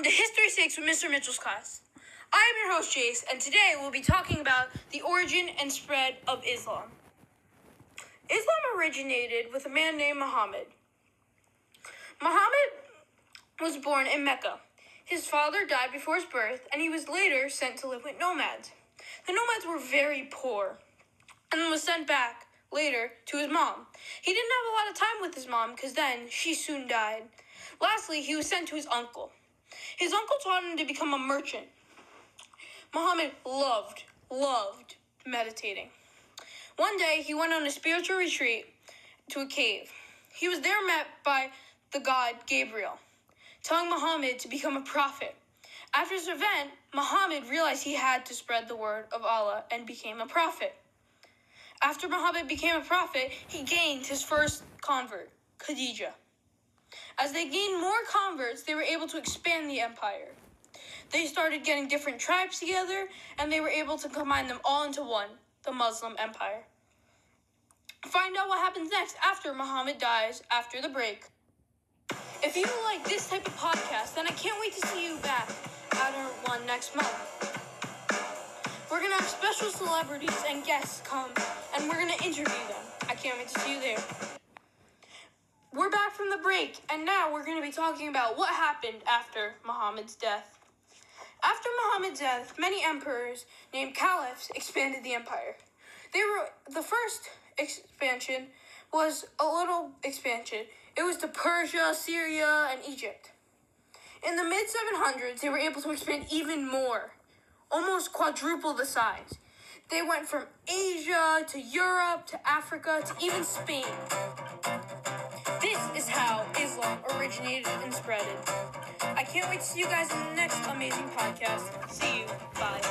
History 6 with Mr. Mitchell's class. I am your host, Jace, and today we'll be talking about the origin and spread of Islam. Islam originated with a man named Muhammad. Muhammad was born in Mecca. His father died before his birth, and he was later sent to live with nomads. The nomads were very poor and was sent back later to his mom. He didn't have a lot of time with his mom because then she soon died. Lastly, he was sent to his uncle. His uncle taught him to become a merchant. Muhammad loved, loved meditating. One day, he went on a spiritual retreat to a cave. He was there met by the god Gabriel, telling Muhammad to become a prophet. After this event, Muhammad realized he had to spread the word of Allah and became a prophet. After Muhammad became a prophet, he gained his first convert, Khadijah. As they gained more converts, they were able to expand the empire. They started getting different tribes together, and they were able to combine them all into one, the Muslim Empire. Find out what happens next after Muhammad dies after the break. If you like this type of podcast, then I can't wait to see you back at our one next month. We're gonna have special celebrities and guests come, and we're gonna interview them. I can't wait to see you there. We're back from the break, and now we're gonna be talking about what happened after Muhammad's death. After Muhammad's death, many emperors named caliphs expanded the empire. They were the first expansion was a little expansion. It was to Persia, Syria, and Egypt. In the mid 700s, they were able to expand even more, almost quadruple the size. They went from Asia to Europe to Africa to even Spain. This is how Islam originated and spreaded. I can't wait to see you guys in the next amazing podcast. See you. Bye.